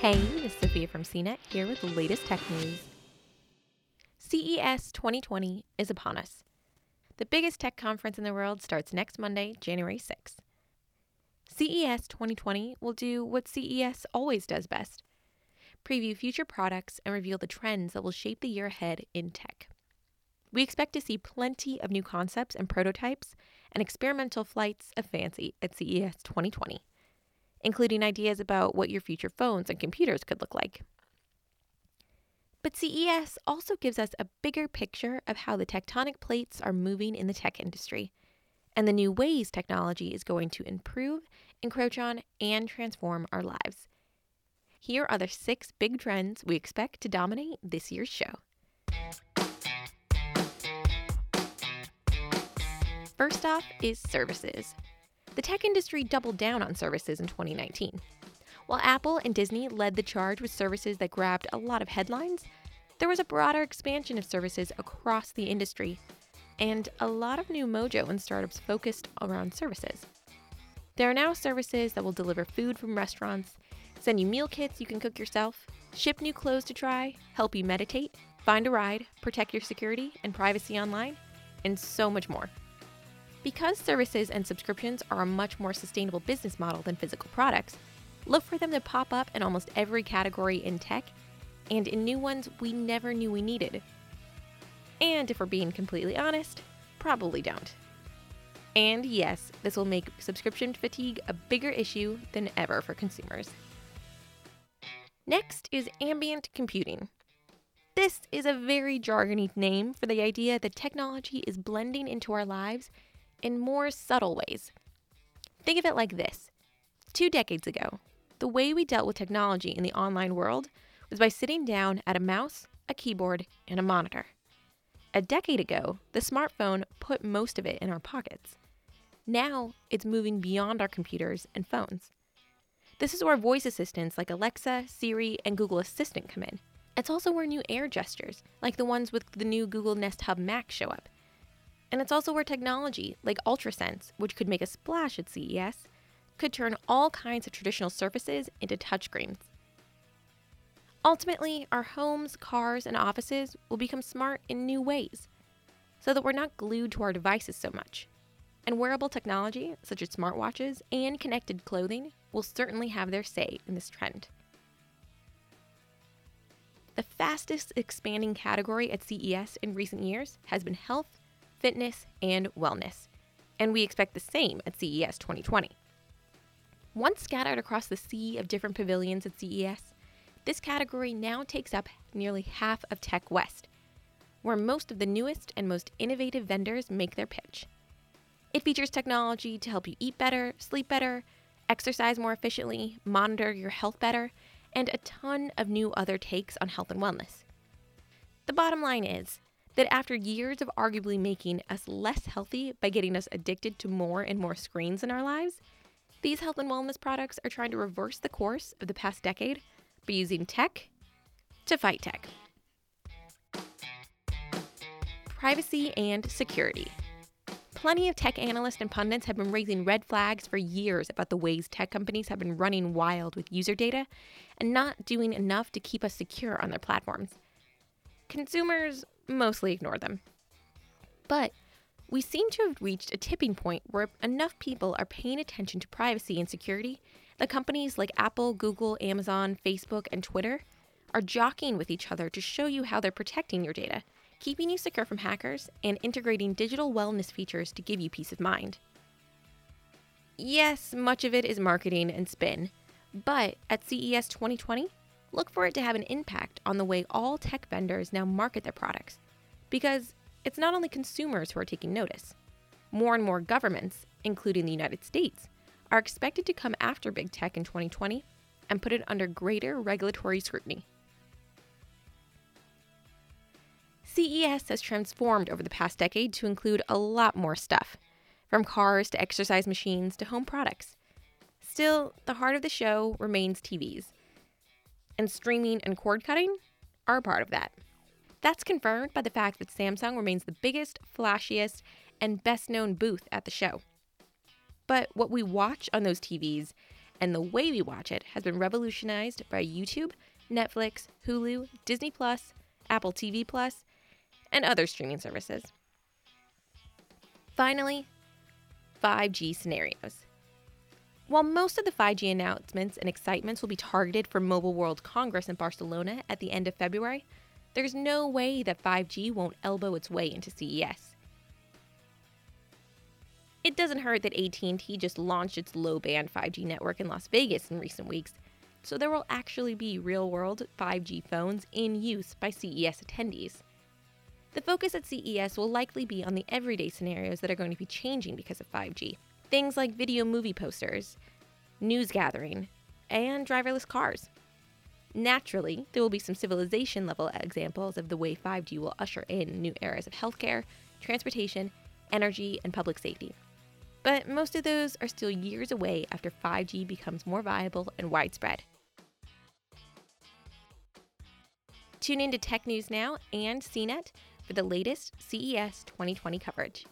Hey, this is Sophia from CNET here with the latest tech news. CES 2020 is upon us. The biggest tech conference in the world starts next Monday, January 6th. CES 2020 will do what CES always does best preview future products and reveal the trends that will shape the year ahead in tech. We expect to see plenty of new concepts and prototypes and experimental flights of fancy at CES 2020 including ideas about what your future phones and computers could look like. But CES also gives us a bigger picture of how the tectonic plates are moving in the tech industry and the new ways technology is going to improve, encroach on, and transform our lives. Here are the six big trends we expect to dominate this year's show. First off is services the tech industry doubled down on services in 2019. While Apple and Disney led the charge with services that grabbed a lot of headlines, there was a broader expansion of services across the industry, and a lot of new mojo and startups focused around services. There are now services that will deliver food from restaurants, send you meal kits you can cook yourself, ship new clothes to try, help you meditate, find a ride, protect your security and privacy online, and so much more. Because services and subscriptions are a much more sustainable business model than physical products, look for them to pop up in almost every category in tech and in new ones we never knew we needed. And if we're being completely honest, probably don't. And yes, this will make subscription fatigue a bigger issue than ever for consumers. Next is ambient computing. This is a very jargony name for the idea that technology is blending into our lives in more subtle ways. Think of it like this two decades ago, the way we dealt with technology in the online world was by sitting down at a mouse, a keyboard, and a monitor. A decade ago, the smartphone put most of it in our pockets. Now, it's moving beyond our computers and phones. This is where voice assistants like Alexa, Siri, and Google Assistant come in. It's also where new air gestures, like the ones with the new Google Nest Hub Max, show up. And it's also where technology, like UltraSense, which could make a splash at CES, could turn all kinds of traditional surfaces into touchscreens. Ultimately, our homes, cars, and offices will become smart in new ways, so that we're not glued to our devices so much. And wearable technology, such as smartwatches and connected clothing, will certainly have their say in this trend. The fastest expanding category at CES in recent years has been health fitness, and wellness. And we expect the same at CES 2020. Once scattered across the sea of different pavilions at CES, this category now takes up nearly half of Tech West, where most of the newest and most innovative vendors make their pitch. It features technology to help you eat better, sleep better, exercise more efficiently, monitor your health better, and a ton of new other takes on health and wellness. The bottom line is that after years of arguably making us less healthy by getting us addicted to more and more screens in our lives, these health and wellness products are trying to reverse the course of the past decade by using tech to fight tech. Privacy and security. Plenty of tech analysts and pundits have been raising red flags for years about the ways tech companies have been running wild with user data and not doing enough to keep us secure on their platforms. Consumers mostly ignore them. But we seem to have reached a tipping point where enough people are paying attention to privacy and security that companies like Apple, Google, Amazon, Facebook, and Twitter are jockeying with each other to show you how they're protecting your data, keeping you secure from hackers, and integrating digital wellness features to give you peace of mind. Yes, much of it is marketing and spin, but at CES 2020, look for it to have an impact on the way all tech vendors now market their products. Because it's not only consumers who are taking notice. More and more governments, including the United States, are expected to come after big tech in 2020 and put it under greater regulatory scrutiny. CES has transformed over the past decade to include a lot more stuff, from cars to exercise machines to home products. Still, the heart of the show remains TVs, and streaming and cord cutting are a part of that. That's confirmed by the fact that Samsung remains the biggest, flashiest, and best known booth at the show. But what we watch on those TVs and the way we watch it has been revolutionized by YouTube, Netflix, Hulu, Disney Plus, Apple TV Plus, and other streaming services. Finally, 5G scenarios. While most of the 5G announcements and excitements will be targeted for Mobile World Congress in Barcelona at the end of February, there's no way that 5G won't elbow its way into CES. It doesn't hurt that AT&T just launched its low-band 5G network in Las Vegas in recent weeks, so there will actually be real-world 5G phones in use by CES attendees. The focus at CES will likely be on the everyday scenarios that are going to be changing because of 5G. Things like video movie posters, news gathering, and driverless cars. Naturally, there will be some civilization level examples of the way 5G will usher in new eras of healthcare, transportation, energy, and public safety. But most of those are still years away after 5G becomes more viable and widespread. Tune in to Tech News Now and CNET for the latest CES 2020 coverage.